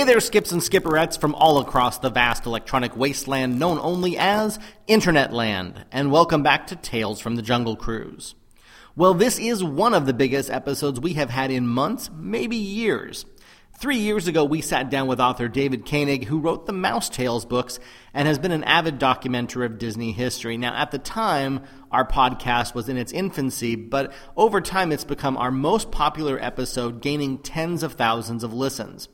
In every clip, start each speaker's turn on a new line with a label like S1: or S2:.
S1: Hey there, skips and skipperettes from all across the vast electronic wasteland known only as Internet Land, and welcome back to Tales from the Jungle Cruise. Well, this is one of the biggest episodes we have had in months, maybe years. Three years ago, we sat down with author David Koenig, who wrote the Mouse Tales books and has been an avid documenter of Disney history. Now, at the time, our podcast was in its infancy, but over time, it's become our most popular episode, gaining tens of thousands of listens.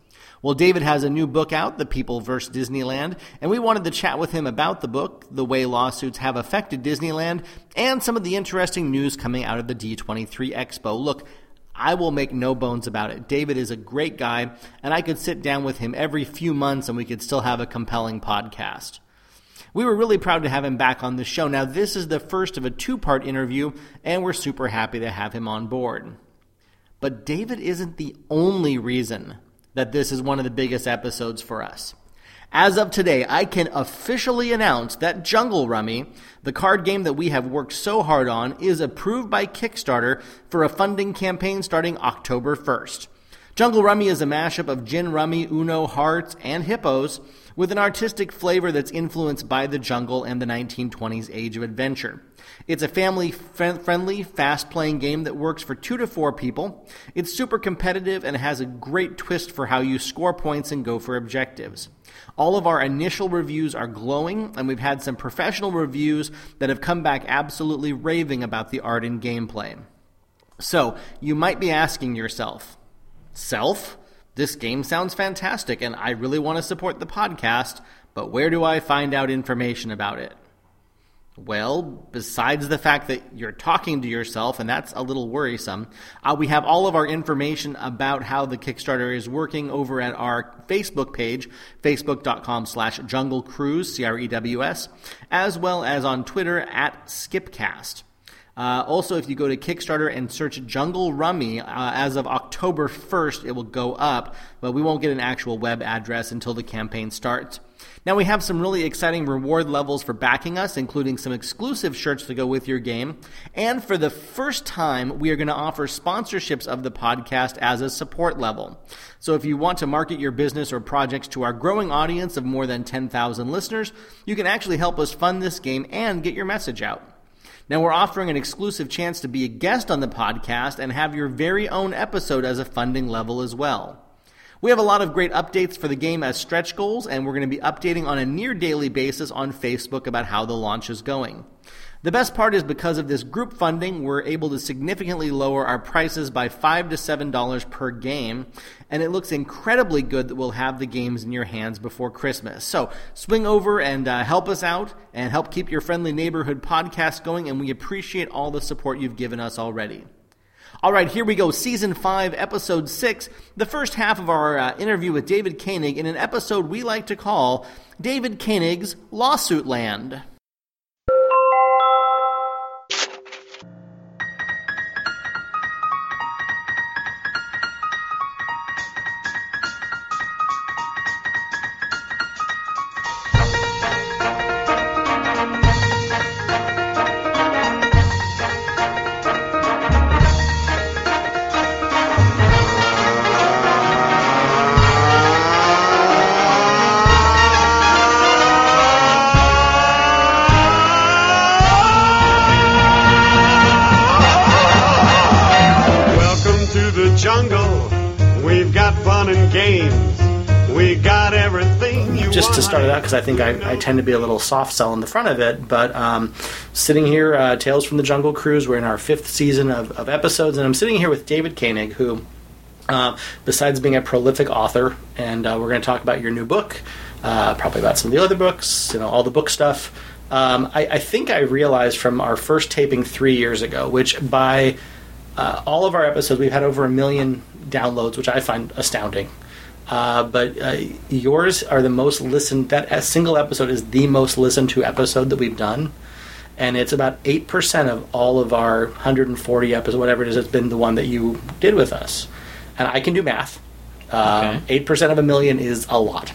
S1: Well, David has a new book out, The People vs. Disneyland, and we wanted to chat with him about the book, the way lawsuits have affected Disneyland, and some of the interesting news coming out of the D23 Expo. Look, I will make no bones about it. David is a great guy, and I could sit down with him every few months and we could still have a compelling podcast. We were really proud to have him back on the show. Now, this is the first of a two part interview, and we're super happy to have him on board. But David isn't the only reason that this is one of the biggest episodes for us. As of today, I can officially announce that Jungle Rummy, the card game that we have worked so hard on, is approved by Kickstarter for a funding campaign starting October 1st. Jungle Rummy is a mashup of gin rummy, Uno, hearts, and hippos with an artistic flavor that's influenced by the jungle and the 1920s age of adventure. It's a family friendly, fast playing game that works for two to four people. It's super competitive and has a great twist for how you score points and go for objectives. All of our initial reviews are glowing, and we've had some professional reviews that have come back absolutely raving about the art and gameplay. So, you might be asking yourself, Self, this game sounds fantastic, and I really want to support the podcast, but where do I find out information about it? Well, besides the fact that you're talking to yourself, and that's a little worrisome, uh, we have all of our information about how the Kickstarter is working over at our Facebook page, facebook.com slash jungle cruise, C-R-E-W-S, as well as on Twitter at skipcast. Uh, also, if you go to Kickstarter and search Jungle Rummy, uh, as of October 1st, it will go up, but we won't get an actual web address until the campaign starts. Now, we have some really exciting reward levels for backing us, including some exclusive shirts to go with your game. And for the first time, we are going to offer sponsorships of the podcast as a support level. So if you want to market your business or projects to our growing audience of more than 10,000 listeners, you can actually help us fund this game and get your message out. Now, we're offering an exclusive chance to be a guest on the podcast and have your very own episode as a funding level as well. We have a lot of great updates for the game as stretch goals, and we're going to be updating on a near daily basis on Facebook about how the launch is going. The best part is because of this group funding, we're able to significantly lower our prices by 5 to $7 per game, and it looks incredibly good that we'll have the games in your hands before Christmas. So swing over and uh, help us out and help keep your friendly neighborhood podcast going, and we appreciate all the support you've given us already. All right, here we go. Season 5, Episode 6, the first half of our uh, interview with David Koenig in an episode we like to call David Koenig's Lawsuit Land. Because I think I, I, tend to be a little soft sell in the front of it. But um, sitting here, uh, Tales from the Jungle Cruise, we're in our fifth season of, of episodes, and I'm sitting here with David Koenig, who, uh, besides being a prolific author, and uh, we're going to talk about your new book, uh, probably about some of the other books, you know, all the book stuff. Um, I, I, think I realized from our first taping three years ago, which by uh, all of our episodes, we've had over a million downloads, which I find astounding. Uh, but uh, yours are the most listened. That single episode is the most listened to episode that we've done, and it's about eight percent of all of our 140 episodes, whatever it is. It's been the one that you did with us, and I can do math. Um, Eight percent of a million is a lot.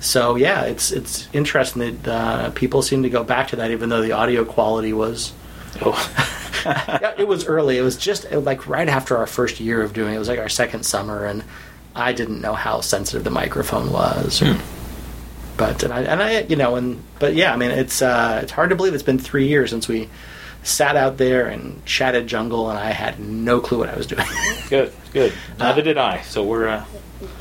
S1: So yeah, it's it's interesting that uh, people seem to go back to that, even though the audio quality was. Oh. yeah, it was early. It was just like right after our first year of doing it. It was like our second summer, and
S2: I didn't know how sensitive the microphone was. Or, But and I, and I you know and but yeah I mean it's uh, it's hard to believe it's been three years since we sat out there and chatted jungle and I had no clue what I was doing.
S3: Good, good. Neither did I. So we're uh,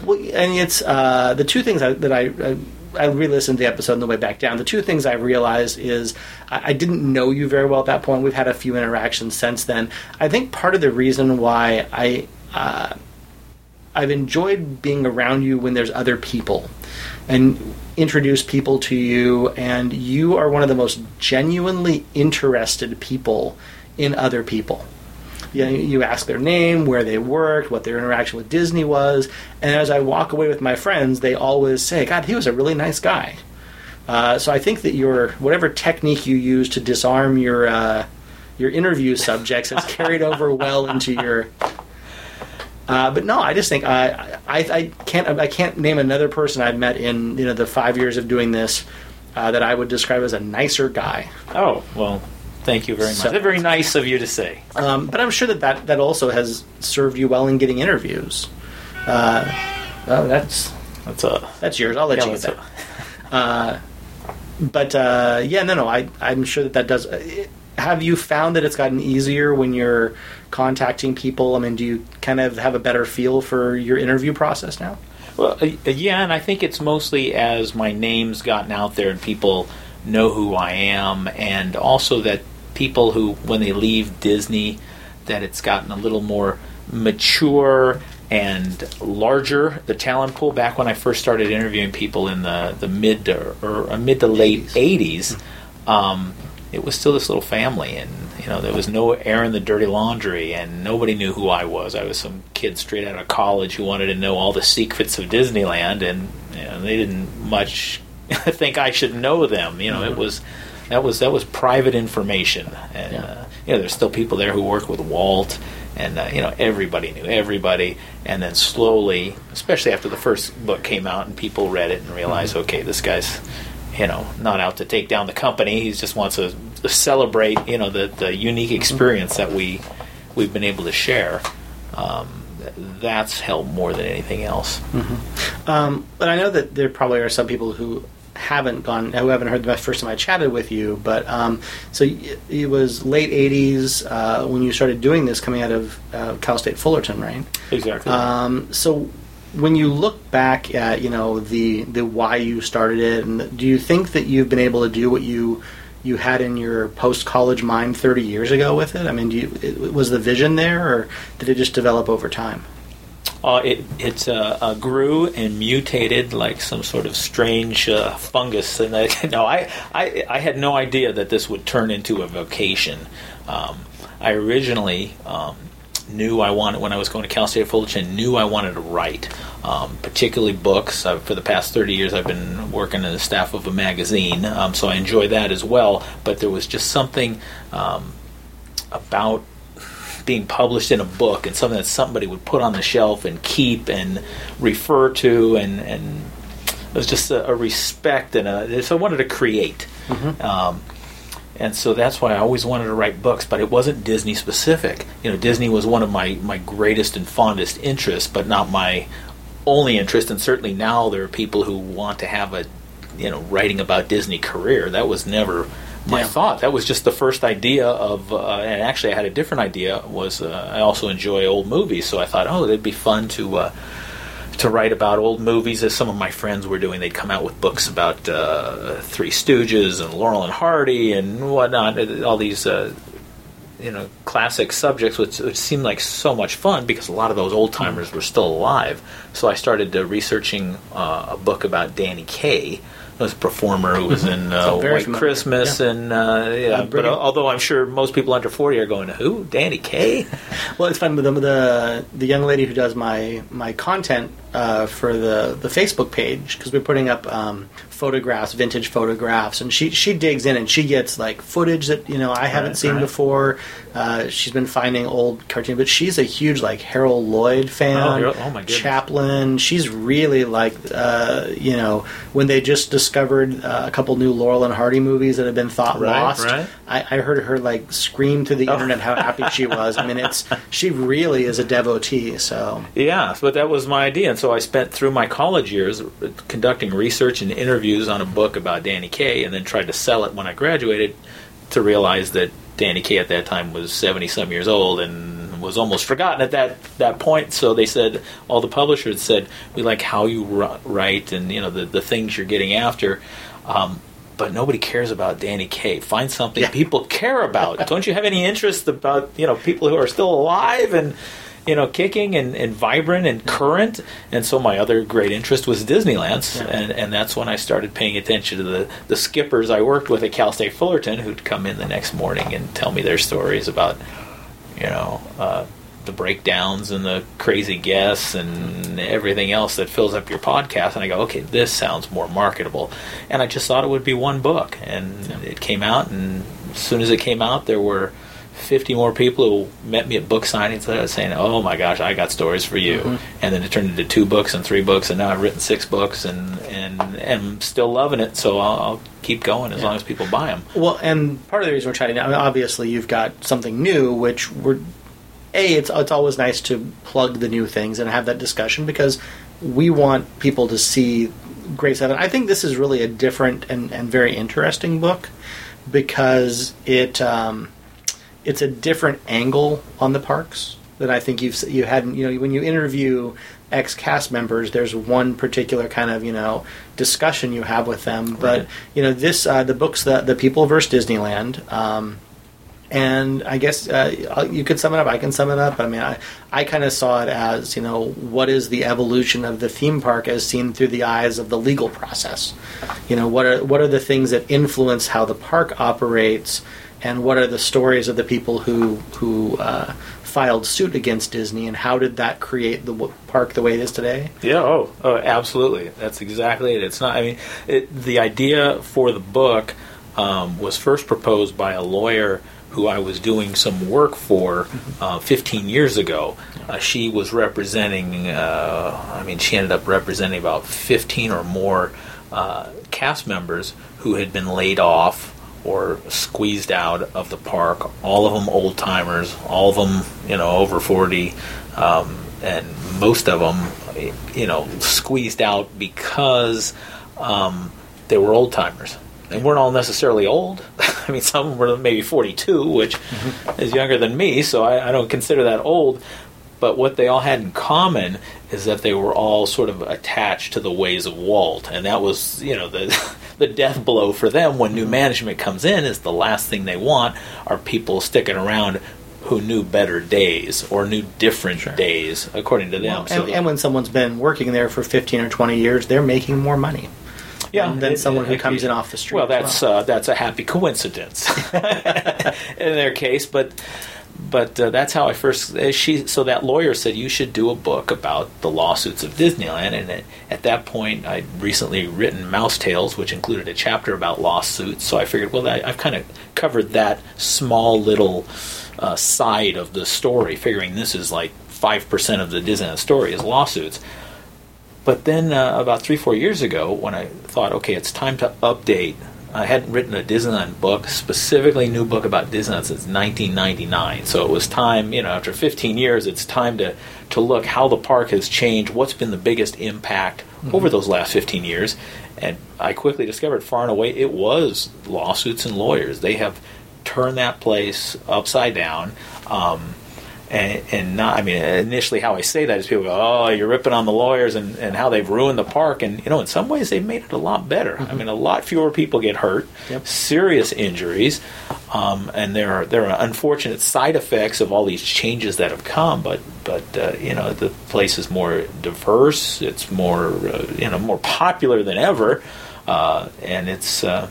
S2: Well, and it's uh, the two things I, that I, I I re-listened to the episode on the way back down. The two things I realized is I, I didn't know you very well at that point. We've had a few interactions since then. I think part of the reason why I uh, I've enjoyed being around you when there's other people and introduce people to you, and you are one of the most genuinely interested people in other people you, know, you ask their name, where they worked, what their interaction with Disney was, and as I walk away with my friends, they always say, "God, he was a really nice guy." Uh, so I think that your whatever technique you use to disarm your uh, your interview subjects has carried over well into your. Uh, but no, I just think I, I I can't I can't name another person I've met in you know the five years of doing this uh, that I would describe as a nicer guy.
S3: oh well. Thank you very much.
S2: So-
S3: That's very nice of you to say.
S2: Um, but I'm sure that, that that also has served you well in getting interviews. Uh, oh, that's
S3: That's a
S2: that's yours. I'll let
S3: yeah,
S2: you get that. Uh, but uh, yeah, no, no. I I'm sure that that does. uh, Have you found that it's gotten easier when you're contacting people? I mean, do you kind of have a better feel for your interview process now?
S3: Well, uh, yeah, and I think it's mostly as my name's gotten out there and people know who I am, and also that people who, when they leave Disney, that it's gotten a little more mature and larger. The talent pool back when I first started interviewing people in the the mid to, or uh, mid to late 80s, um, it was still this little family, and you know there was no air in the dirty laundry, and nobody knew who I was. I was some kid straight out of college who wanted to know all the secrets of Disneyland, and you know, they didn't much think I should know them. You know, it was that was that was private information, and
S2: Yeah.
S3: uh, you know there's still people there who work with Walt. And uh, you know everybody knew everybody, and then slowly, especially after the first book came out and people read it and realized, okay, this guy's you know, not out to take down the company. He just wants to, celebrate, you know, the, the unique experience that we we've been able to share. Um, that's helped more than anything else.
S2: Um, but I know that there probably are some people who haven't gone, who haven't heard the first time I chatted with you. But um, so it was late '80s uh, when you started doing this, coming out of uh, Cal State Fullerton, right?
S3: Exactly.
S2: Um, so when you look back at you know the the why you started it, and do you think that you've been able to do what you you had in your post college mind 30 years ago with it? I mean, do you, it, was the vision there, or did it just develop over time?
S3: Uh, it it uh, uh, grew and mutated like some sort of strange uh, fungus, and I, no, I, I I had no idea that this would turn into a vocation. Um, I originally um, knew I wanted when I was going to Cal State Fullerton. Knew I wanted to write, um, particularly books. Uh, for the past thirty years, I've been working in the staff of a magazine, um, so I enjoy that as well. But there was just something um, about being published in a book and something that somebody would put on the shelf and keep and refer to and and it was just a, a respect and a, so I wanted to create um, and so that's why I always wanted to write books but it wasn't Disney specific. You know Disney was one of my my greatest and fondest interests but not my only interest. And certainly now there are people who want to have a you know writing about Disney career. That was never my
S2: Yeah.
S3: thought. That was just the first idea of uh, and actually I had a different idea was uh, I also enjoy old movies. So I thought oh it'd be fun to uh, to write about old movies as some of my friends were doing. They'd come out with books about uh, Three Stooges and Laurel and Hardy and whatnot all these uh, you know classic subjects which, which seemed like so much fun because a lot of those old timers were still alive. So I started uh, researching uh, a book about Danny Kaye a performer who was in uh, White. Christmas
S2: Yeah.
S3: and uh, yeah
S2: Uh,
S3: but although I'm sure most people under 40 are going who Danny Kaye
S2: Well, it's fun. The the, the young lady who does my my content uh, for the the Facebook page because we're putting up um, photographs, vintage photographs, and she she digs in and she gets like footage that you know I haven't
S3: Right,
S2: seen
S3: right.
S2: before. Uh, she's been finding old cartoons, but she's a huge like Harold Lloyd fan.
S3: Oh, oh my goodness.
S2: Chaplin. She's really like uh, you know when they just discovered uh, a couple new Laurel and Hardy movies that had been thought
S3: Right,
S2: lost.
S3: right.
S2: I, I heard her like scream to the
S3: Oh.
S2: internet how happy she was. I mean, it's she really is a devotee. So
S3: Yeah, but that was my idea, and so I spent through my college years conducting research and interviews on a book about Danny Kaye, and then tried to sell it when I graduated. To realize that Danny Kaye at that time was seventy some years old and was almost forgotten at that that point. So they said all the publishers said we like how you write and you know the the things you're getting after. Um, but nobody cares about Danny Kaye. Find something yeah. people care about. Don't you have any interest about you know people who are still alive and you know, kicking and, and vibrant and current. And so my other great interest was Disneyland, yeah. and, and that's when I started paying attention to the, the skippers I worked with at Cal State Fullerton who'd come in the next morning and tell me their stories about, you know, uh, the breakdowns and the crazy guests and everything else that fills up your podcast. And I go, okay, this sounds more marketable. And I just thought it would be one book. And yeah. it came out, and as soon as it came out, there were 50 more people who met me at book signings that saying, "Oh my gosh, I got stories for you," mm-hmm. and then it turned into two books and three books, and now I've written six books, and and am still loving it. So I'll, I'll keep going as yeah. long as people buy them.
S2: Well, and part of the reason we're chatting, I mean, obviously, you've got something new, which we're a. It's it's always nice to plug the new things and have that discussion because we want people to see Grace. And I think this is really a different and, and very interesting book because it. Um, it's a different angle on the parks that I think you've you hadn't You know, when you interview ex cast members, there's one particular kind of you know discussion you have with them. But right. you know, this uh, the books the the people versus Disneyland. Um, and I guess uh, you could sum it up. I can sum it up. I mean, I, I kind of saw it as you know what is the evolution of the theme park as seen through the eyes of the legal process. You know, what are what are the things that influence how the park operates and what are the stories of the people who who uh, filed suit against Disney, and how did that create the park the way it is today?
S3: Yeah, oh, oh absolutely. That's exactly it. It's not. I mean, it, the idea for the book um, was first proposed by a lawyer who I was doing some work for uh, 15 years ago. Uh, she was representing. Uh, I mean, she ended up representing about 15 or more uh, cast members who had been laid off or squeezed out of the park. All of them old timers, all of them, you know, over 40, um, and most of them, you know, squeezed out because um, they were old timers. They weren't all necessarily old. I mean, some were maybe 42, which mm-hmm. is younger than me, so I, I don't consider that old. But what they all had in common is that they were all sort of attached to the ways of Walt, and that was, you know, the the death blow for them when new management comes in is the last thing they want are people sticking around who knew better days or knew different sure. days according to them.
S2: Well, and, the, and, when someone's been working there for 15 or 20 years, they're making more money. Yeah, than it, someone who comes in off the street.
S3: Well, that's well. Uh, that's a happy coincidence in their case, but but uh, that's how I first. Uh, she so that lawyer said you should do a book about the lawsuits of Disneyland, and at, at that point I'd recently written Mouse Tales, which included a chapter about lawsuits. So I figured, well, I, have kind of covered that small little uh, side of the story, figuring this is like five percent of the Disneyland story is lawsuits. But then uh, about three, four years ago, when I thought, okay, it's time to update I hadn't written a Disneyland book, specifically new book about Disneyland since 1999. So it was time, you know, after 15 years, it's time to to look how the park has changed. What's been the biggest impact mm-hmm. over those last 15 years? And I quickly discovered, far and away, it was lawsuits and lawyers. They have turned that place upside down. Um, and, and not, I mean, initially how I say that is people go, oh, you're ripping on the lawyers and, and how they've ruined the park. And, you know, in some ways they've made it a lot better. Mm-hmm. I mean, a lot fewer people get hurt, yep. serious injuries. Um, and there are, there are unfortunate side effects of all these changes that have come, but, but uh, you know, the place is more diverse, it's more, uh, you know, more popular than ever. Uh, and it's, uh,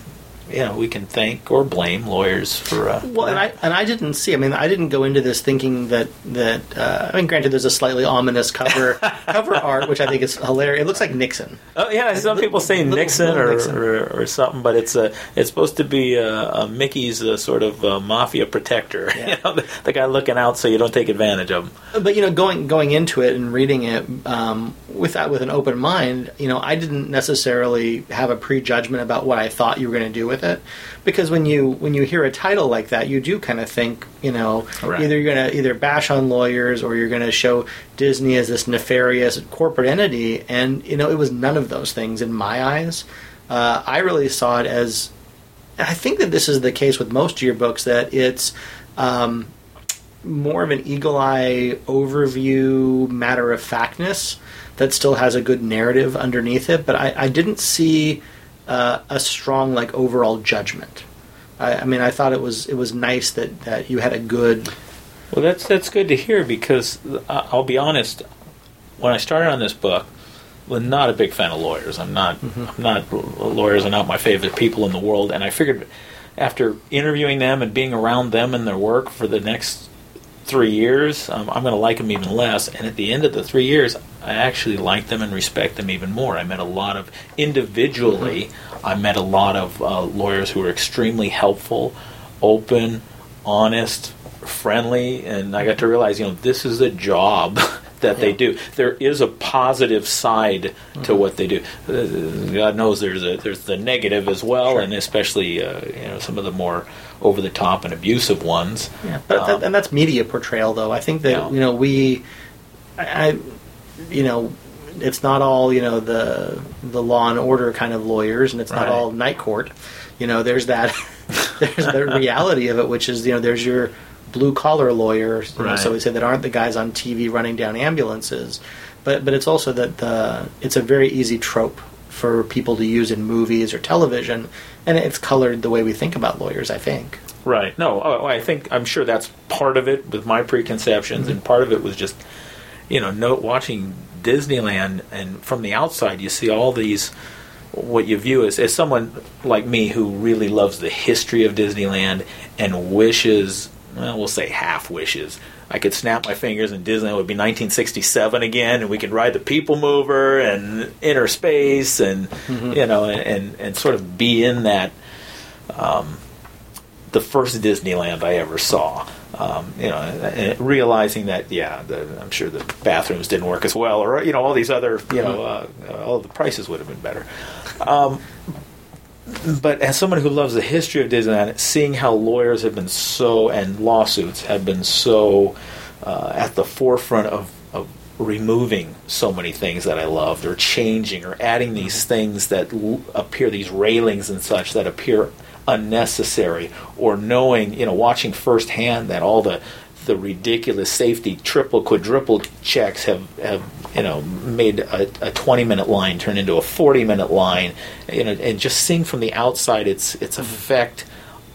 S3: you know we can thank or blame lawyers for. Uh,
S2: well, and I and I didn't see. I mean, I didn't go into this thinking that that. Uh, I mean, granted, there's a slightly ominous cover cover art, which I think is hilarious. It looks like Nixon.
S3: Oh yeah, some people say little, Nixon, little, or, Nixon. Or, or, something, but it's a it's supposed to be a, a Mickey's a sort of mafia protector. Yeah. you know, the, the, guy looking out so you don't take advantage of him.
S2: But you know, going going into it and reading it, um, with that with an open mind, you know, I didn't necessarily have a prejudgment about what I thought you were going to do with it, because when you when you hear a title like that, you do kind of think, you know,
S3: Right.
S2: either you're going to either bash on lawyers or you're going to show Disney as this nefarious corporate entity, and you know, it was none of those things in my eyes. Uh, I really saw it as, I think that this is the case with most of your books that it's. Um, more of an eagle eye overview, matter of factness that still has a good narrative underneath it. But I, I didn't see uh, a strong like overall judgment. I, I mean, I thought it was it was nice that, that you had a good.
S3: Well, that's that's good to hear because uh, I'll be honest. When I started on this book, I'm not a big fan of lawyers. I'm not. I'm not. Lawyers are not my favorite people in the world. And I figured, after interviewing them and being around them and their work for the next three years, um, I'm going to like them even less. And at the end of the three years, I actually like them and respect them even more. I met a lot of individually. I met a lot of uh, lawyers who were extremely helpful, open, honest, friendly, and I got to realize, you know, this is a job that they do. There is a positive side to what they do. Uh, God knows there's a there's the negative as well,
S2: Sure.
S3: and especially uh, you know some of the more over the top and abusive ones.
S2: Yeah, but
S3: Um,
S2: that, and that's media portrayal, though. I think that
S3: Yeah.
S2: you know we, I, I, you know, it's not all you know the the law and order kind of lawyers, and it's not all night court. You know, there's that there's the reality of it, which is you know there's your blue collar lawyers, you know, so we say that aren't the guys on TV running down ambulances, but but it's also that the it's a very easy trope for people to use in movies or television, and it's colored the way we think about lawyers. I think.
S3: Right. No, oh, I think I'm sure that's part of it with my preconceptions, and part of it was just, you know, no, watching Disneyland, and from the outside, you see all these. What you view as, as someone like me who really loves the history of Disneyland and wishes, well, we'll say half wishes, I could snap my fingers and Disneyland would be 1967 again, and we could ride the People Mover and Inner Space, and you know, and and sort of be in that the first Disneyland I ever saw. Um, you know, realizing that, yeah, the, I'm sure the bathrooms didn't work as well, or you know, all these other, you know, uh, uh, all the prices would have been better. Um, but as someone who loves the history of Disneyland, seeing how lawyers have been so and lawsuits have been so uh, at the forefront of, of removing so many things that I loved, or changing, or adding these things that l- appear, these railings and such that appear unnecessary, or knowing, you know, watching firsthand that all the the ridiculous safety triple quadruple checks have, have you know made a, a 20 minute line turn into a 40 minute line. You know and just seeing from the outside its its effect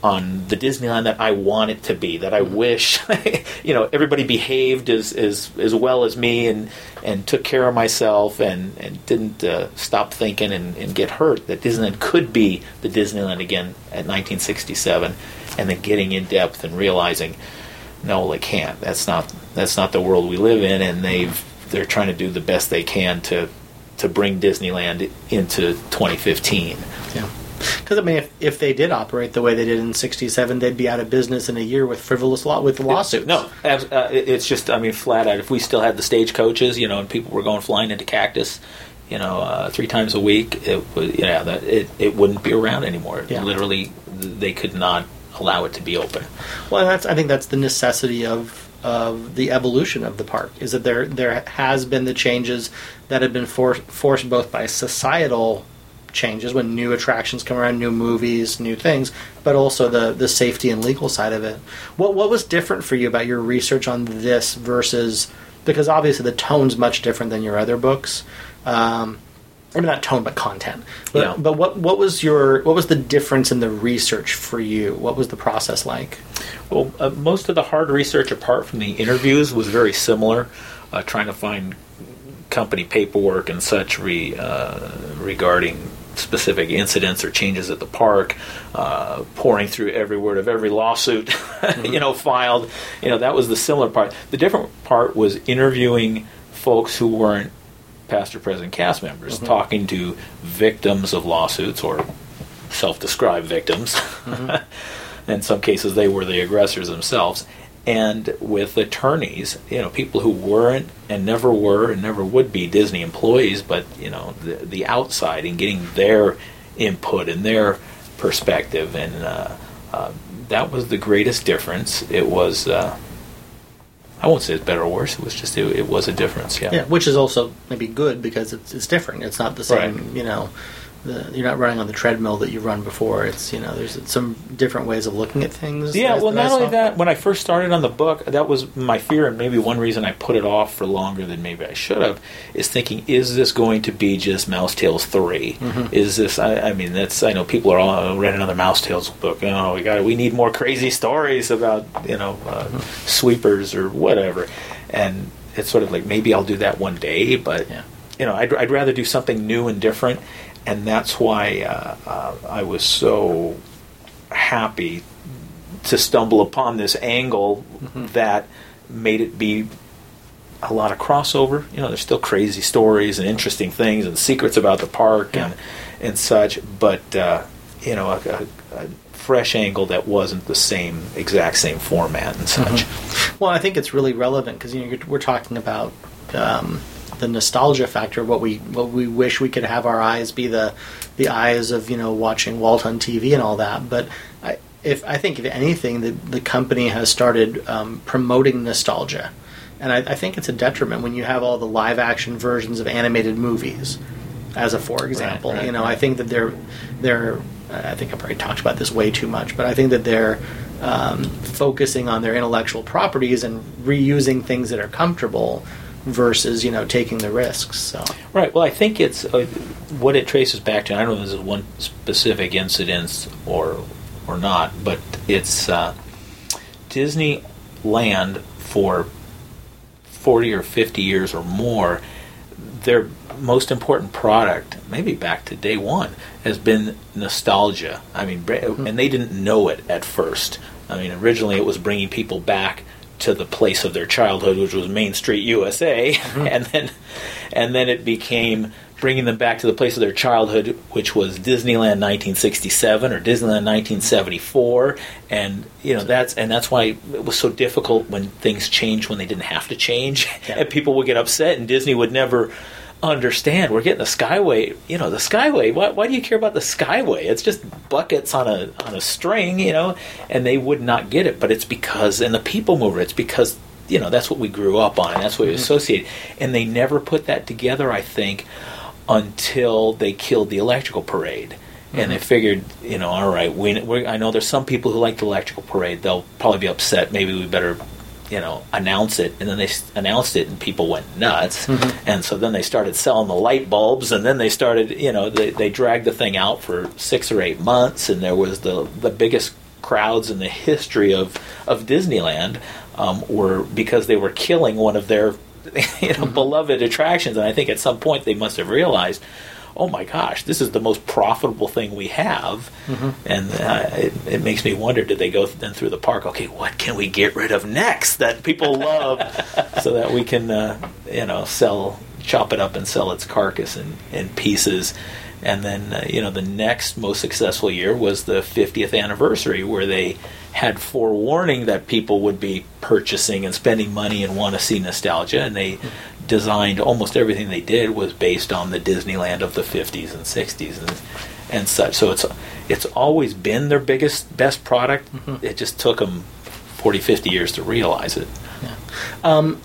S3: on the Disneyland that I want it to be that I wish you know everybody behaved as, as as well as me and and took care of myself and and didn't uh, stop thinking and, and get hurt that Disneyland could be the Disneyland again at 1967 and then getting in depth and realizing no, they can't. That's not that's not the world we live in, and they've they're trying to do the best they can to to bring Disneyland into 2015.
S2: Yeah. Because I mean, if, if they did operate the way they did in '67, they'd be out of business in a year with frivolous law with lawsuits.
S3: No, uh, it- it's just I mean flat out. If we still had the stagecoaches, you know, and people were going flying into Cactus, you know, uh, three times a week, it would yeah that it it wouldn't be around anymore.
S2: Yeah.
S3: Literally, they could not allow it to be open.
S2: Well, that's I think that's the necessity of of the evolution of the park is that there there has been the changes that have been for, forced both by societal changes when new attractions come around, new movies, new things, but also the the safety and legal side of it. What what was different for you about your research on this versus because obviously the tone's much different than your other books. Um, I mean, not tone, but content. But,
S3: Yeah.
S2: but what what was your what was the difference in the research for you? What was the process like?
S3: Well, uh, most of the hard research, apart from the interviews, was very similar. Uh, trying to find company paperwork and such re, uh, regarding specific incidents or changes at the park, uh, poring through every word of every lawsuit, you know, filed. You know, that was the similar part. The different part was interviewing folks who weren't past or present cast members, talking to victims of lawsuits or self-described victims. In some cases, they were the aggressors themselves, and with attorneys, you know, people who weren't and never were and never would be Disney employees, but you know, the the outside and getting their input and their perspective, and uh, uh, that was the greatest difference. It was. Uh, I won't say it's better or worse. It was just it, it was a difference. Yeah.
S2: Yeah, which is also maybe good because it's it's different. It's not the same,
S3: Right.
S2: you know. The, you're not running on the treadmill that you run before. It's you know, there's some different ways of looking at things.
S3: Yeah, well, not only that, when I first started on the book, that was my fear, and maybe one reason I put it off for longer than maybe I should have, is thinking, is this going to be just Mouse Tales 3?
S2: Mm-hmm.
S3: Is this, I, I mean, that's, I know people are all, "Oh, read another Mouse Tales book. Oh, we got, we need more crazy stories about, you know, uh,
S2: Mm-hmm.
S3: sweepers or whatever. And it's sort of like, maybe I'll do that one day, but,
S2: Yeah.
S3: you know, I'd, I'd rather do something new and different. And that's why uh, uh, I was so happy to stumble upon this angle that made it be a lot of crossover. You know, there's still crazy stories and interesting things and secrets about the park and and such, but uh, you know, a, a, a fresh angle that wasn't the same exact same format and such.
S2: Well, I think it's really relevant because you know you're, we're talking about um, the nostalgia factor. What we what we wish we could have our eyes be the the eyes of you know watching Walt on TV and all that. But I, if I think if anything, the the company has started um, promoting nostalgia, and I, I think it's a detriment when you have all the live action versions of animated movies. As a for example,
S3: right,
S2: you know,
S3: right.
S2: I think that they're they're. I think I've already talked about this way too much, but I think that they're um, focusing on their intellectual properties and reusing things that are comfortable versus you know taking the risks. So
S3: Right. Well, I think it's uh, what it traces back to. I don't know if this is one specific incident or or not, but it's uh, Disneyland for forty or fifty years or more. Their most important product, maybe back to day one, has been nostalgia. I mean, and they didn't know it at first. I mean, originally it was bringing people back to the place of their childhood, which was Main Street, USA, mm-hmm. and then and then it became bringing them back to the place of their childhood, which was Disneyland 1967 or Disneyland 1974, and you know that's and that's why it was so difficult when things changed when they didn't have to change,
S2: Yeah.
S3: and people would get upset, and Disney would never understand. We're getting the skyway you know the skyway. Why, why do you care about the skyway? It's just buckets on a on a string you know and they would not get it. But it's because and the people mover it's because you know that's what we grew up on. And that's what we mm-hmm. associate. And they never put that together i think until they killed the electrical parade. And they mm-hmm. figured you know all right we, we i know there's some people who like the electrical parade. They'll probably be upset. Maybe we better you know announce it and then they announced it and people went nuts. And so then they started selling the light bulbs and then they started you know they, they dragged the thing out for six or eight months and there was the the biggest crowds in the history of of disneyland um, were because they were killing one of their you know beloved attractions. And i think at some point they must have realized oh my gosh, this is the most profitable thing we have. And uh, it, it makes me wonder did they go then through the park? Okay, what can we get rid of next that people love so that we can, uh, you know, sell, chop it up and sell its carcass in, in pieces? And then, uh, you know, the next most successful year was the 50th anniversary, where they had forewarning that people would be purchasing and spending money and want to see nostalgia. And they designed almost everything they did was based on the Disneyland of the 50s and 60s and, and such. So it's it's always been their biggest, best product. Mm-hmm. It just took them 40, 50 years to realize it.
S2: Um,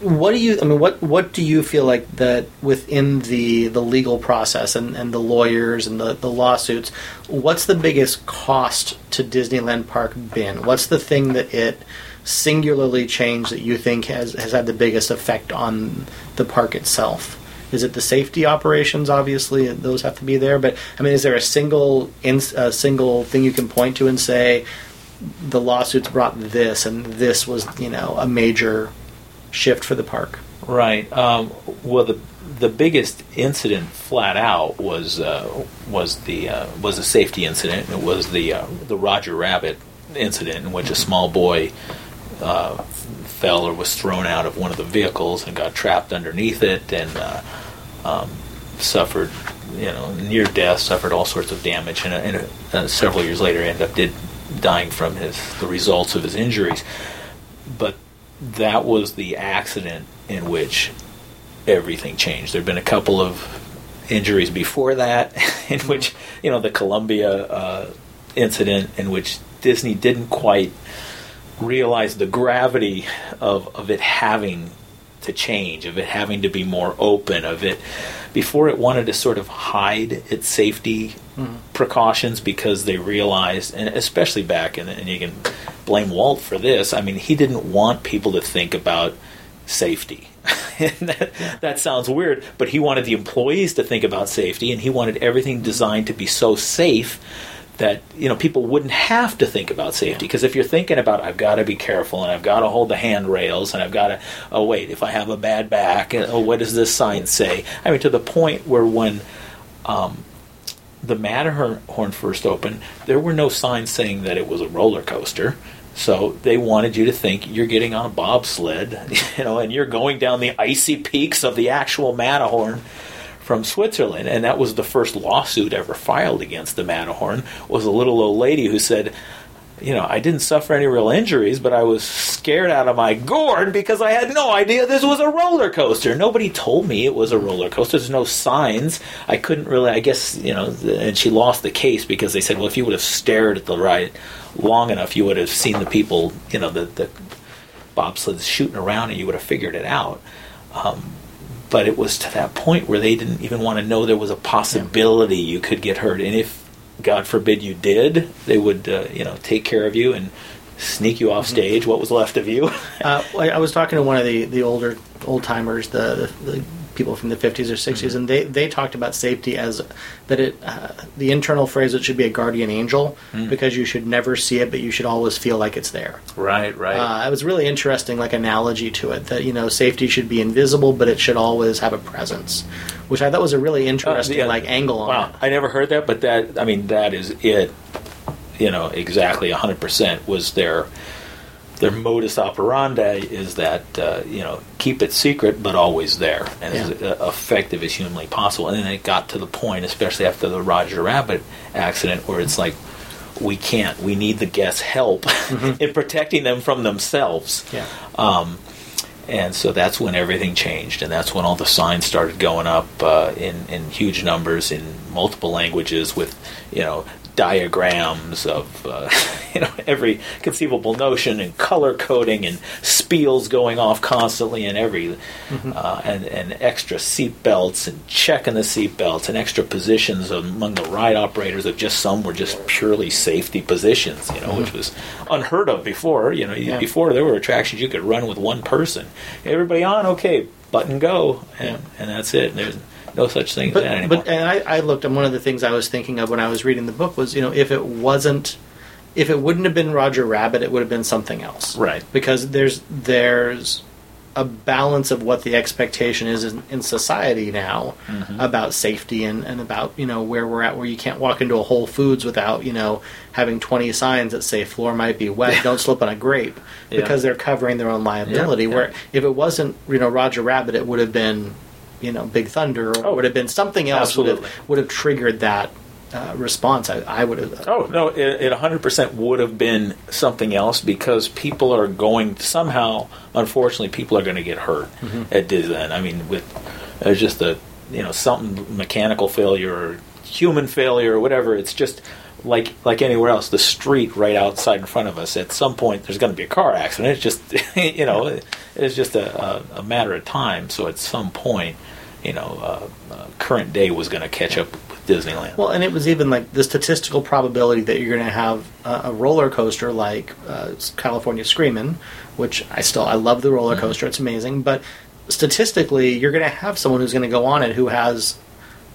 S2: what do you? I mean, what what do you feel like that within the the legal process and, and the lawyers and the, the lawsuits? What's the biggest cost to Disneyland Park been? What's the thing that it singularly changed that you think has has had the biggest effect on the park itself? Is it the safety operations? Obviously, those have to be there. But I mean, is there a single in, a single thing you can point to and say the lawsuits brought this and this was you know a major shift for the park?
S3: Right. Um, well, the the biggest incident, flat out, was uh, was the uh, was a safety incident. It was the uh, the Roger Rabbit incident in which a small boy uh, fell or was thrown out of one of the vehicles and got trapped underneath it and uh, um, suffered, you know, near death, suffered all sorts of damage, and, and uh, several years later ended up did dying from his the results of his injuries. But that was the accident in which everything changed. There'd been a couple of injuries before that, in which you know the Columbia uh, incident, in which Disney didn't quite realize the gravity of of it having to change, of it having to be more open, of it before it wanted to sort of hide its safety mm-hmm. precautions because they realized, and especially back, and, and you can blame Walt for this. I mean, he didn't want people to think about safety. that, that, sounds weird, but he wanted the employees to think about safety, and he wanted everything designed to be so safe that you know people wouldn't have to think about safety. Because if you're thinking about I've got to be careful and I've got to hold the handrails and I've got to oh wait if I have a bad back and, oh what does this sign say? I mean to the point where when um, the Matterhorn first opened there were no signs saying that it was a roller coaster. So they wanted you to think you're getting on a bobsled you know and you're going down the icy peaks of the actual Matterhorn from Switzerland, and that was the first lawsuit ever filed against the Matterhorn. Was a little old lady who said, you know, I didn't suffer any real injuries, but I was scared out of my gourd because I had no idea this was a roller coaster. Nobody told me it was a roller coaster. There's no signs. I couldn't really, I guess, you know, and she lost the case because they said, well, if you would have stared at the ride long enough, you would have seen the people, you know, the, the bobsleds shooting around and you would have figured it out. Um, but it was to that point where they didn't even want to know there was a possibility yeah. you could get hurt. And if, God forbid, you did, they would, uh, you know, take care of you and sneak you off mm-hmm. stage. What was left of you?
S2: uh, I was talking to one of the, the older old timers, the, the, the people from the 50s or 60s, mm-hmm. and they, they talked about safety as that it uh, the internal phrase it should be a guardian angel mm. because you should never see it, but you should always feel like it's there.
S3: Right, right.
S2: Uh, it was really interesting, like analogy to it that you know safety should be invisible, but it should always have a presence, which I thought was a really interesting uh, yeah. like angle on wow. it.
S3: I never heard that, but that I mean that is it. You know exactly 100 percent was there their modus operandi is that uh, you know keep it secret but always there and yeah. as uh, effective as humanly possible. And then it got to the point, especially after the Roger Rabbit accident, where it's like we can't. We need the guests' help mm-hmm. in protecting them from themselves.
S2: Yeah.
S3: Um, and so that's when everything changed, and that's when all the signs started going up uh, in in huge numbers in multiple languages with you know diagrams of uh, you know every conceivable notion and color coding and spiels going off constantly and every mm-hmm. uh, and, and extra seat belts and checking the seat belts and extra positions among the ride operators of just some were just purely safety positions you know mm-hmm. which was unheard of before you know yeah. before there were attractions you could run with one person everybody on okay button go and, and that's it and there's no such thing
S2: but,
S3: anymore.
S2: But and I, I looked, and one of the things I was thinking of when I was reading the book was, you know, if it wasn't, if it wouldn't have been Roger Rabbit, it would have been something else,
S3: right?
S2: Because there's there's a balance of what the expectation is in, in society now mm-hmm. about safety and, and about you know where we're at where you can't walk into a Whole Foods without you know having 20 signs that say floor might be wet don't slip on a grape yeah. because they're covering their own liability yeah, yeah. where if it wasn't you know Roger Rabbit it would have been you know Big Thunder or oh, would have been something else would have, would have triggered that uh, response. I, I, would have.
S3: Oh no, it, it 100% would have been something else because people are going somehow. Unfortunately, people are going to get hurt mm-hmm. at Disneyland. I mean, with there's just a you know something mechanical failure or human failure or whatever. It's just like like anywhere else, the street right outside in front of us. At some point, there's going to be a car accident. It's just you know, it's just a, a, a matter of time. So at some point, you know, uh, uh, current day was going to catch up with Disneyland.
S2: Well, and it was even like the statistical probability that you're going to have a, a, roller coaster like uh, California Screamin', which I still I love the roller mm-hmm. coaster. Mm-hmm. It's amazing, but statistically, you're going to have someone who's going to go on it who has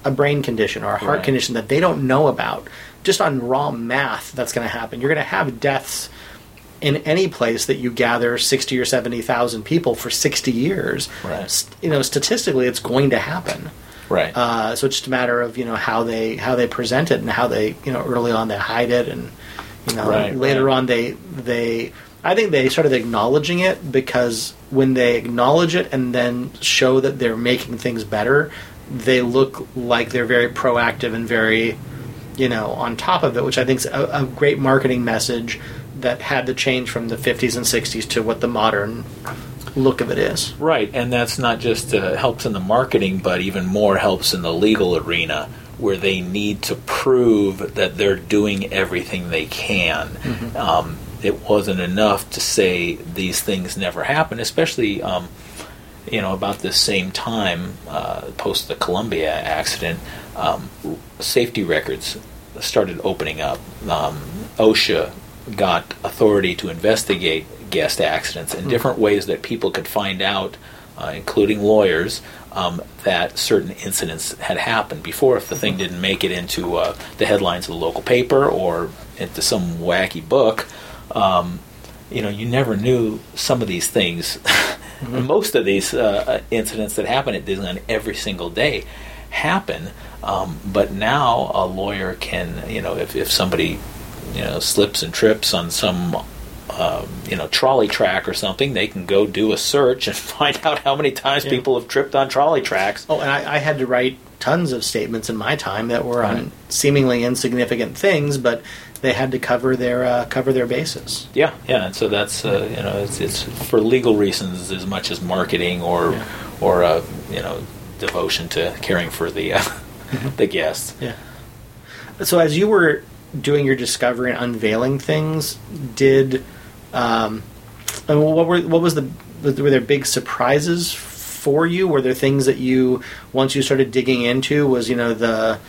S2: a brain condition or a heart right. condition that they don't know about just on raw math that's going to happen. You're going to have deaths in any place that you gather 60 or 70,000 people for 60 years.
S3: Right.
S2: You know, statistically it's going to happen.
S3: Right.
S2: Uh, so it's just a matter of, you know, how they how they present it and how they, you know, early on they hide it and you know, right, later right. on they they I think they started acknowledging it because when they acknowledge it and then show that they're making things better, they look like they're very proactive and very you know, on top of it, which I think is a, a great marketing message that had to change from the 50s and 60s to what the modern look of it is.
S3: Right, and that's not just uh, helps in the marketing, but even more helps in the legal arena where they need to prove that they're doing everything they can. Mm-hmm. Um, it wasn't enough to say these things never happen, especially. Um, you know, about the same time, uh, post the Columbia accident, um, safety records started opening up. Um, OSHA got authority to investigate guest accidents in hmm. different ways that people could find out, uh, including lawyers, um, that certain incidents had happened before. If the thing didn't make it into uh, the headlines of the local paper or into some wacky book, um, you know, you never knew some of these things. Mm-hmm. Most of these uh, incidents that happen at Disneyland every single day happen. Um, but now a lawyer can, you know, if, if somebody, you know, slips and trips on some, um, you know, trolley track or something, they can go do a search and find out how many times yeah. people have tripped on trolley tracks.
S2: Oh, and I, I, had to write tons of statements in my time that were right. on seemingly insignificant things, but they had to cover their uh, cover their bases.
S3: Yeah, yeah, and so that's uh, you know it's, it's, for legal reasons as much as marketing or yeah. or uh, you know devotion to caring for the uh, mm-hmm. the guests.
S2: Yeah. So as you were doing your discovery and unveiling things, did um, what were what was the were there big surprises for you? Were there things that you once you started digging into was you know the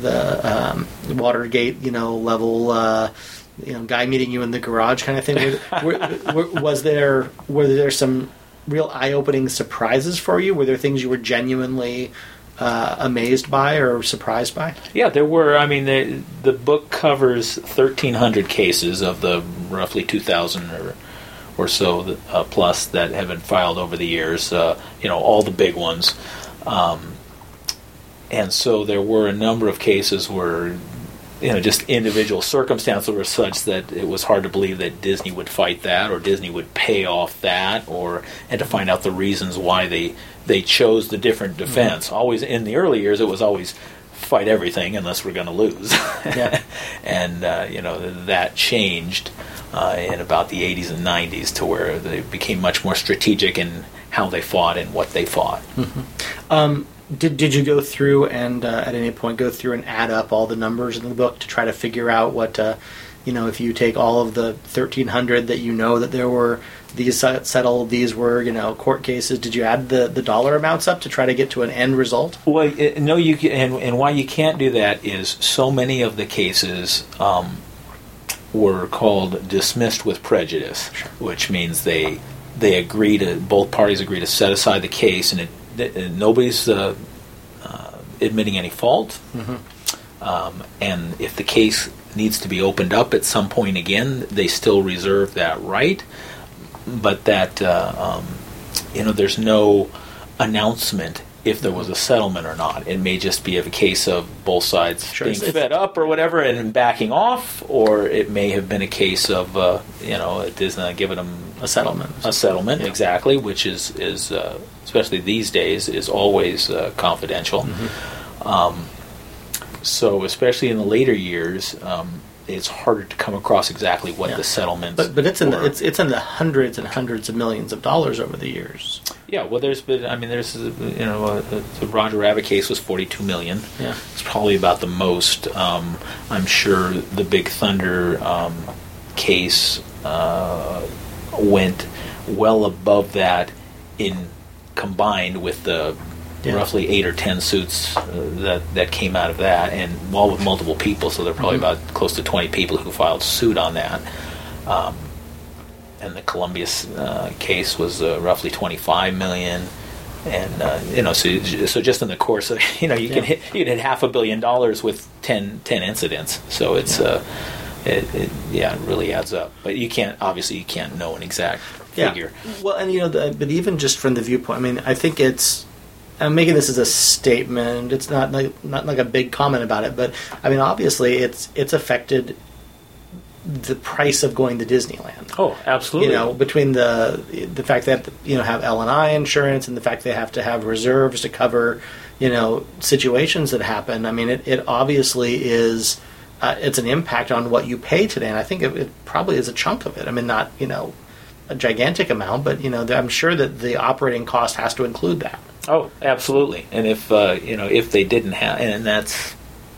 S2: the um, Watergate you know level uh, you know guy meeting you in the garage kind of thing? were, were, was there were there some real eye opening surprises for you? Were there things you were genuinely uh, amazed by or surprised by?
S3: Yeah, there were. I mean, the the book covers thirteen hundred cases of the roughly two thousand or or so uh, plus that have been filed over the years. Uh, you know, all the big ones. Um, and so there were a number of cases where you know, just individual circumstances were such that it was hard to believe that Disney would fight that or Disney would pay off that or and to find out the reasons why they they chose the different mm-hmm. defense. Mm-hmm. Always in the early years, it was always fight everything unless we're going to lose. and uh, you know that changed uh, in about the 80s and 90s to where they became much more strategic in how they fought and what they fought.
S2: Mm-hmm. Um, did did you go through and uh, at any point go through and add up all the numbers in the book to try to figure out what uh, you know if you take all of the 1300 that you know that there were these settled these were you know court cases did you add the, the dollar amounts up to try to get to an end result
S3: well no you can, and, and why you can't do that is so many of the cases um, were called dismissed with prejudice sure. which means they they agree to both parties agree to set aside the case and it nobody's uh, uh, admitting any fault. Mm-hmm. Um, and if the case needs to be opened up at some point again, they still reserve that right. But that, uh, um, you know, there's no announcement if there was a settlement or not. It may just be a case of both sides sure, being fed up or whatever and backing off, or it may have been a case of uh, you know Disney giving them
S2: a settlement.
S3: A settlement, yeah. exactly, which is is uh, especially these days is always uh, confidential. Mm-hmm. Um, so, especially in the later years. Um, it's harder to come across exactly what yeah. the settlements.
S2: But, but it's in the, it's it's in the hundreds and hundreds of millions of dollars over the years.
S3: Yeah, well, there's been. I mean, there's you know uh, the Roger Rabbit case was 42 million.
S2: Yeah,
S3: it's probably about the most. Um, I'm sure the Big Thunder um, case uh, went well above that in combined with the yeah. roughly eight or ten suits uh, that that came out of that, and all with multiple people. So there are probably mm-hmm. about close to 20 people who filed suit on that. Um, and the Columbia uh, case was uh, roughly 25 million. And uh, you know, so so just in the course of you know, you yeah. can hit you can hit half a billion dollars with 10, 10 incidents. So it's yeah. It, it, yeah, it really adds up. But you can't obviously you can't know an exact figure.
S2: Yeah. Well, and you know, the, but even just from the viewpoint, I mean, I think it's I'm making this as a statement. It's not like not like a big comment about it, but I mean, obviously, it's it's affected the price of going to Disneyland.
S3: Oh, absolutely.
S2: You know, between the the fact that you know have L and I insurance and the fact they have to have reserves to cover you know situations that happen. I mean, it, it obviously is uh, it's an impact on what you pay today, and I think it, it probably is a chunk of it. I mean, not you know a gigantic amount, but you know I'm sure that the operating cost has to include that.
S3: Oh, absolutely. And if uh, you know if they didn't have, and that's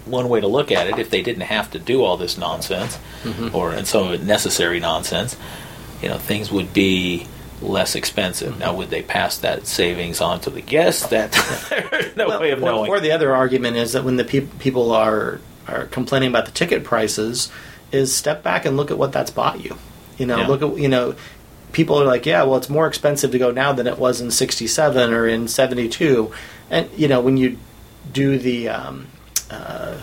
S3: one way to look at it. If they didn't have to do all this nonsense, mm-hmm. or and some of it necessary nonsense, you know, things would be less expensive. Mm-hmm. Now, would they pass that savings on to the guests? That no well, way of knowing.
S2: Or, or, the other argument is that when the pe- people are are complaining about the ticket prices, is step back and look at what that's bought you. You know, yeah. look at you know, people are like, yeah, well, it's more expensive to go now than it was in '67 or in '72, and you know, when you do the um, uh,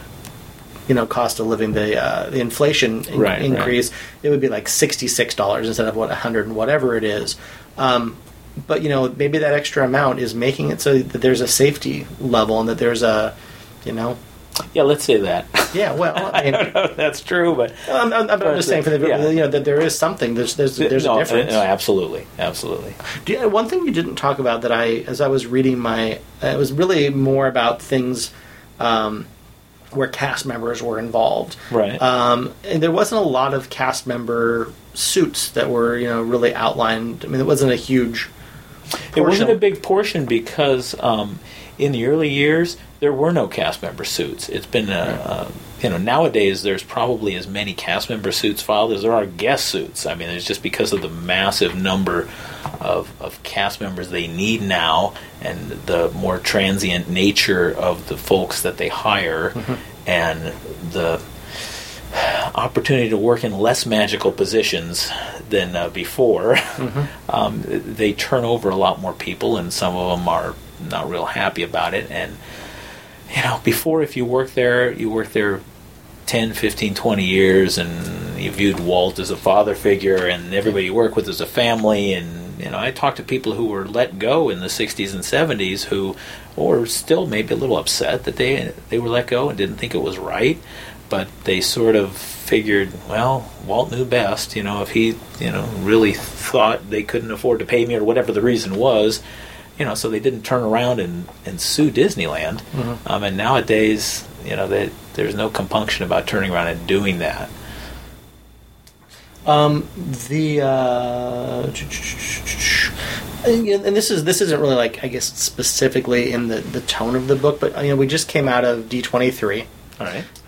S2: you know cost of living, the uh, the inflation in- right, increase, right. it would be like sixty six dollars instead of what a hundred and whatever it is. Um, but you know maybe that extra amount is making it so that there's a safety level and that there's a you know
S3: yeah, let's say that.
S2: Yeah, well, I, mean,
S3: I don't know if that's true, but
S2: I'm, I'm, I'm just saying for the yeah. you know that there is something. There's there's there's no, a difference.
S3: No, absolutely, absolutely.
S2: You, one thing you didn't talk about that I, as I was reading my, it was really more about things. Um, where cast members were involved.
S3: Right.
S2: Um, and there wasn't a lot of cast member suits that were, you know, really outlined. I mean, it wasn't a huge.
S3: Portion. It wasn't a big portion because um, in the early years there were no cast member suits. It's been a, a, you know nowadays there's probably as many cast member suits filed as there are guest suits. I mean, it's just because of the massive number of, of cast members they need now and the more transient nature of the folks that they hire mm-hmm. and the opportunity to work in less magical positions than uh, before. Mm-hmm. Um, they turn over a lot more people, and some of them are not real happy about it. And you know, before if you worked there, you worked there 10, 15, 20 years, and you viewed Walt as a father figure, and everybody you work with as a family. And you know, I talked to people who were let go in the 60s and 70s who, or still maybe a little upset that they they were let go and didn't think it was right, but they sort of figured, well, Walt knew best. You know, if he you know really thought they couldn't afford to pay me or whatever the reason was you know, so they didn't turn around and, and sue Disneyland. Mm-hmm. Um, and nowadays, you know, they, there's no compunction about turning around and doing that.
S2: Um, the uh, and this is this isn't really like I guess specifically in the, the tone of the book, but you know we just came out of D twenty three,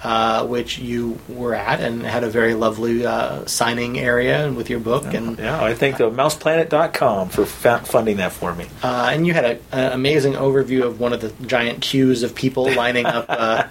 S2: uh, which you were at and had a very lovely uh, signing area with your book.
S3: Yeah,
S2: and
S3: yeah, I thank the mouseplanet.com for fa- funding that for me.
S2: Uh, and you had an amazing overview of one of the giant queues of people lining up uh,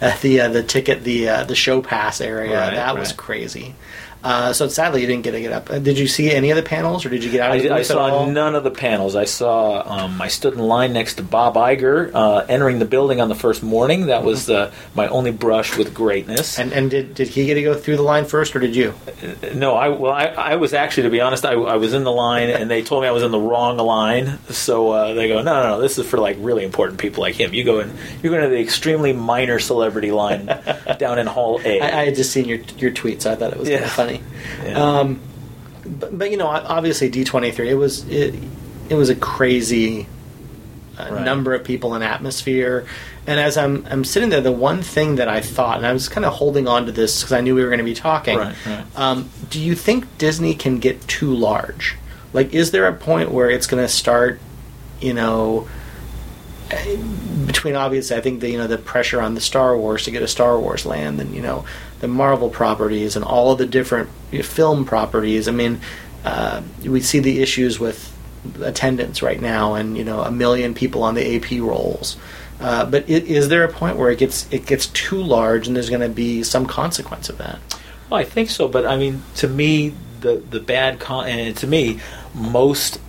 S2: at the uh, the ticket the uh, the show pass area. Right, that right. was crazy. Uh, so sadly, you didn't get to get up. Uh, did you see any of the panels, or did you get out?
S3: I, I saw none of the panels. I saw. Um, I stood in line next to Bob Iger uh, entering the building on the first morning. That was uh, my only brush with greatness.
S2: And, and did, did he get to go through the line first, or did you?
S3: Uh, no, I well, I, I was actually, to be honest, I, I, was in the line, and they told me I was in the wrong line. So uh, they go, no, no, no, this is for like really important people like him. You go in, you're going to the extremely minor celebrity line down in Hall A.
S2: I, I had just seen your your tweet, so I thought it was yeah. kind of funny funny. Yeah. Um, but, but, you know, obviously D twenty three. It was it, it was a crazy uh, right. number of people and atmosphere. And as I'm I'm sitting there, the one thing that I thought, and I was kind of holding on to this because I knew we were going to be talking.
S3: Right, right.
S2: Um, do you think Disney can get too large? Like, is there a point where it's going to start, you know? between obviously, I think the you know the pressure on the Star Wars to get a Star Wars land, and you know the Marvel properties and all of the different film properties. I mean, uh, we see the issues with attendance right now, and you know a million people on the AP rolls. Uh, but it, is there a point where it gets it gets too large, and there's going to be some consequence of that?
S3: Well, I think so, but I mean, to me, the the bad con- and to me, most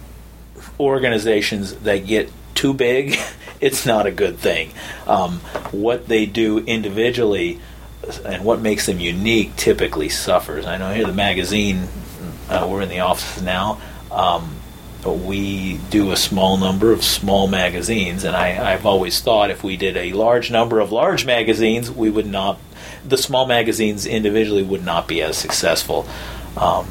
S3: organizations that get too big, it's not a good thing. Um, what they do individually and what makes them unique typically suffers. I know here the magazine, uh, we're in the office now. Um, we do a small number of small magazines, and I, I've always thought if we did a large number of large magazines, we would not. The small magazines individually would not be as successful um,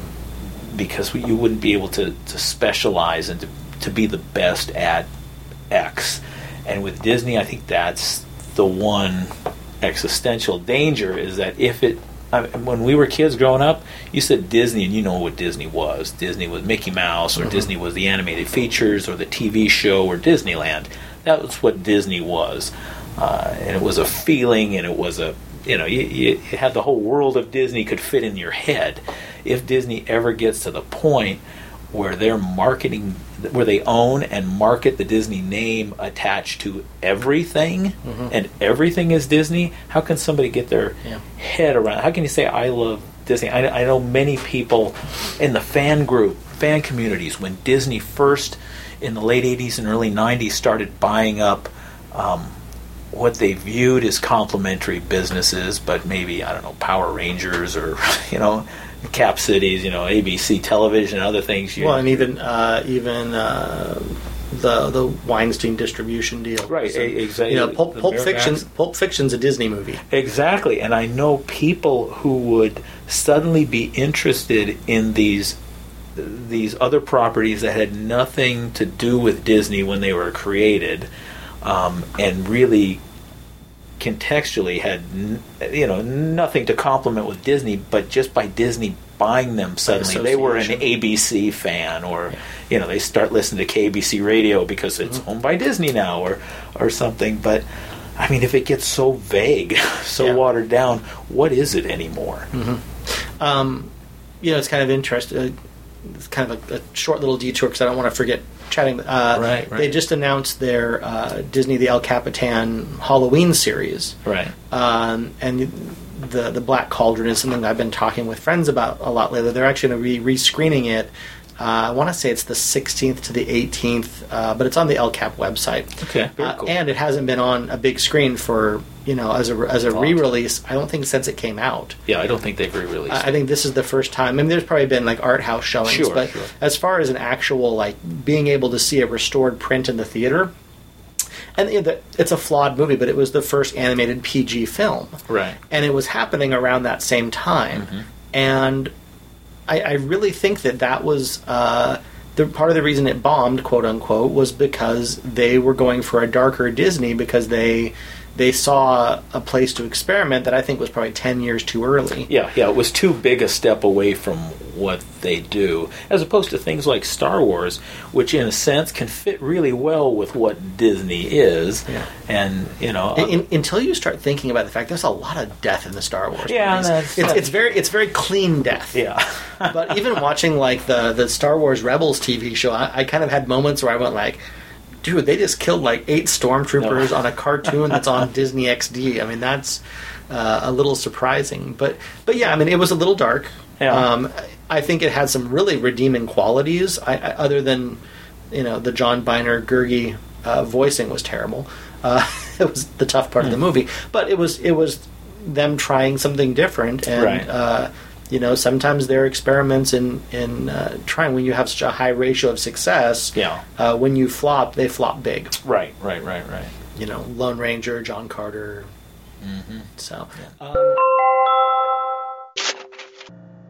S3: because we, you wouldn't be able to, to specialize and to, to be the best at X. And with Disney, I think that's the one existential danger is that if it I mean, when we were kids growing up, you said Disney, and you know what Disney was. Disney was Mickey Mouse, or Disney was the animated features, or the TV show, or Disneyland. That was what Disney was, uh, and it was a feeling, and it was a you know you, you had the whole world of Disney could fit in your head. If Disney ever gets to the point where they're marketing, where they own and market the Disney name attached to everything, and everything is Disney, how can somebody get their
S2: Yeah.
S3: head around? How can you say I love Disney? I, I know many people in the fan group, fan communities, when Disney first in the late '80s and early '90s started buying up. Um, what they viewed as complementary businesses, but maybe I don't know Power Rangers or you know Cap Cities, you know ABC Television, and other things. You,
S2: Well, and even uh, even uh, the the Weinstein distribution deal,
S3: Right, e- exactly.
S2: You know, Pulp, Pulp Fiction. Pulp Fiction's a Disney movie.
S3: Exactly, and I know people who would suddenly be interested in these these other properties that had nothing to do with Disney when they were created, um, and really contextually had n- you know nothing to complement with Disney, but just by Disney buying them suddenly they were an. ABC fan, or you know they start listening to KBC radio because it's
S2: Mm-hmm.
S3: owned by Disney now, or or something, but. I mean, if it gets so vague, so
S2: Yeah.
S3: watered down, what is it anymore?
S2: Um, you know, it's kind of interesting. Uh, it's kind of a, a short little detour because I don't want to forget chatting. Uh,
S3: Right, right.
S2: They just announced their uh, Disney the El Capitan Halloween series.
S3: Right.
S2: um, and the the Black Cauldron is something I've been talking with friends about a lot lately. They're actually going to be rescreening it. Uh, I want to say it's the 16th to the 18th, uh, but it's on the El Cap website.
S3: Okay, very
S2: Uh,
S3: cool.
S2: And it hasn't been on a big screen for you know as a as a re-release. I don't think since it came out.
S3: Yeah, I don't think they've re-released.
S2: I I think this is the first time. I mean, there's probably been like art house showings,
S3: Sure,
S2: but
S3: sure.
S2: as far as an actual like being able to see a restored print in the theater, and you know, the- it's a flawed movie, but it was the first animated PG film,
S3: Right.
S2: And it was happening around that same time,
S3: Mm-hmm.
S2: and I, I really think that that was. Uh, the part of the reason it bombed, quote unquote, was because they were going for a darker Disney because they they saw a place to experiment that I think was probably ten years too early.
S3: Yeah, yeah, it was too big a step away from what they do, as opposed to things like Star Wars, which in a sense can fit really well with what Disney is.
S2: Yeah.
S3: And you know,
S2: until you start thinking about the fact there's a lot of death in the Star Wars
S3: Yeah,
S2: it's, it's very it's very clean death.
S3: yeah,
S2: but even watching like the the Star Wars Rebels TV show, I, I kind of had moments where I went like, "Dude, they just killed like eight stormtroopers
S3: No.
S2: on a cartoon that's on Disney XD." I mean, that's uh, a little surprising, but but yeah, I mean, it was a little dark.
S3: Yeah.
S2: Um, I think it had some really redeeming qualities. I, I, other than you know the John Byner Gurgi uh, voicing was terrible. Uh, it was the tough part of the
S3: Hmm.
S2: movie, but it was it was them trying something different and.
S3: Right.
S2: Uh, you know, sometimes there are experiments in in uh, trying when you have such a high ratio of success.
S3: Yeah.
S2: Uh, when you flop, they flop big.
S3: right, right, right, right.
S2: You know, Lone Ranger, John Carter.
S3: Mm-hmm.
S2: So, um,